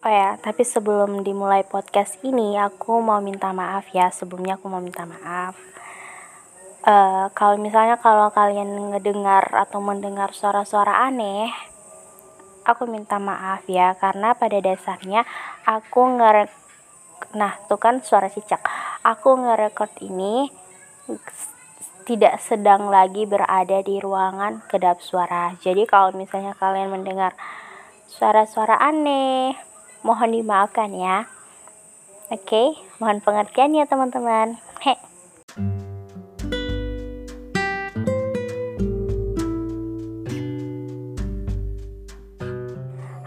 Oh ya, tapi sebelum dimulai podcast ini, aku mau minta maaf ya. Sebelumnya aku mau minta maaf. Uh, kalau misalnya kalau kalian ngedengar atau mendengar suara-suara aneh, aku minta maaf ya karena pada dasarnya aku ngerek nah tuh kan suara cicak aku ngerekord ini tidak sedang lagi berada di ruangan kedap suara jadi kalau misalnya kalian mendengar suara-suara aneh Mohon dimaafkan ya. Oke, mohon pengertian ya teman-teman. He.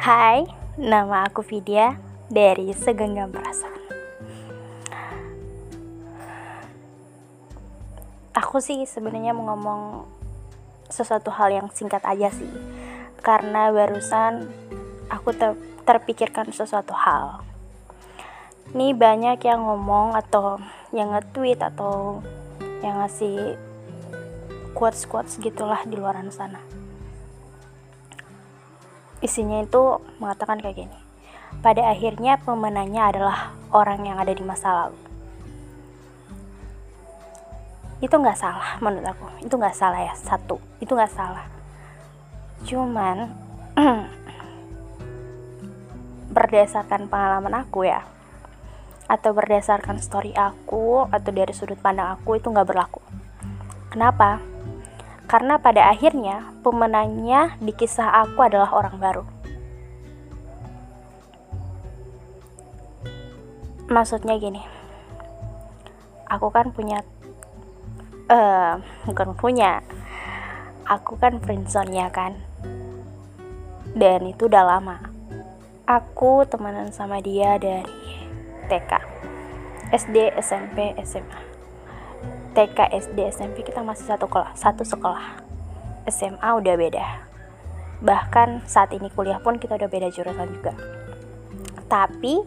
Hai, nama aku Vidya dari Segenggam Perasaan. Aku sih sebenarnya mau ngomong sesuatu hal yang singkat aja sih. Karena barusan aku ter terpikirkan sesuatu hal. Ini banyak yang ngomong atau yang nge-tweet atau yang ngasih quotes-quotes gitulah di luar sana. Isinya itu mengatakan kayak gini. Pada akhirnya pemenangnya adalah orang yang ada di masa lalu. Itu nggak salah menurut aku. Itu nggak salah ya. Satu, itu nggak salah. Cuman berdasarkan pengalaman aku ya atau berdasarkan story aku atau dari sudut pandang aku itu nggak berlaku. Kenapa? Karena pada akhirnya pemenangnya di kisah aku adalah orang baru. Maksudnya gini aku kan punya uh, bukan punya aku kan friendzone ya kan dan itu udah lama Aku temenan sama dia dari TK, SD, SMP, SMA. TK, SD, SMP kita masih satu sekolah, satu sekolah. SMA udah beda. Bahkan saat ini kuliah pun kita udah beda jurusan juga. Tapi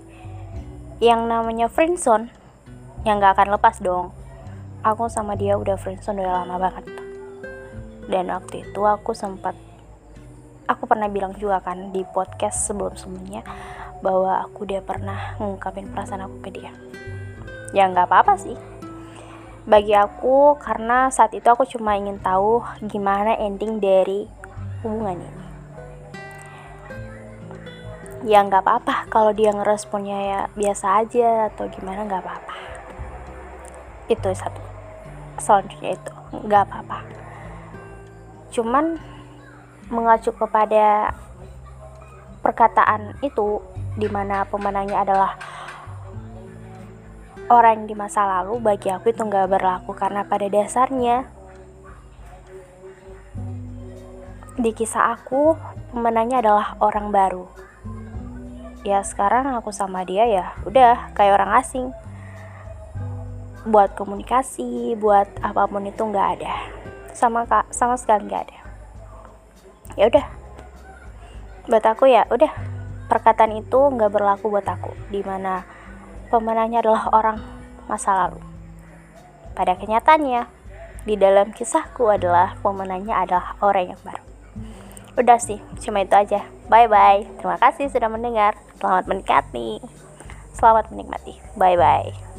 yang namanya friendzone yang gak akan lepas dong. Aku sama dia udah friendzone udah lama banget. Dan waktu itu aku sempat aku pernah bilang juga kan di podcast sebelum-sebelumnya bahwa aku dia pernah ngungkapin perasaan aku ke dia. Ya nggak apa-apa sih. Bagi aku karena saat itu aku cuma ingin tahu gimana ending dari hubungan ini. Ya nggak apa-apa kalau dia ngeresponnya ya biasa aja atau gimana nggak apa-apa. Itu satu. Selanjutnya itu nggak apa-apa. Cuman mengacu kepada perkataan itu di mana pemenangnya adalah orang di masa lalu bagi aku itu nggak berlaku. Karena pada dasarnya di kisah aku pemenangnya adalah orang baru. Ya sekarang aku sama dia ya udah kayak orang asing. Buat komunikasi buat apa pun itu nggak ada. Sama sama sekali nggak ada ya udah. Buat aku ya udah. Perkataan itu nggak berlaku buat aku di mana pemenangnya adalah orang masa lalu. Pada kenyataannya di dalam kisahku adalah pemenangnya adalah orang yang baru. Udah sih cuma itu aja. Bye bye terima kasih sudah mendengar. Selamat menikmati. Selamat menikmati. Bye bye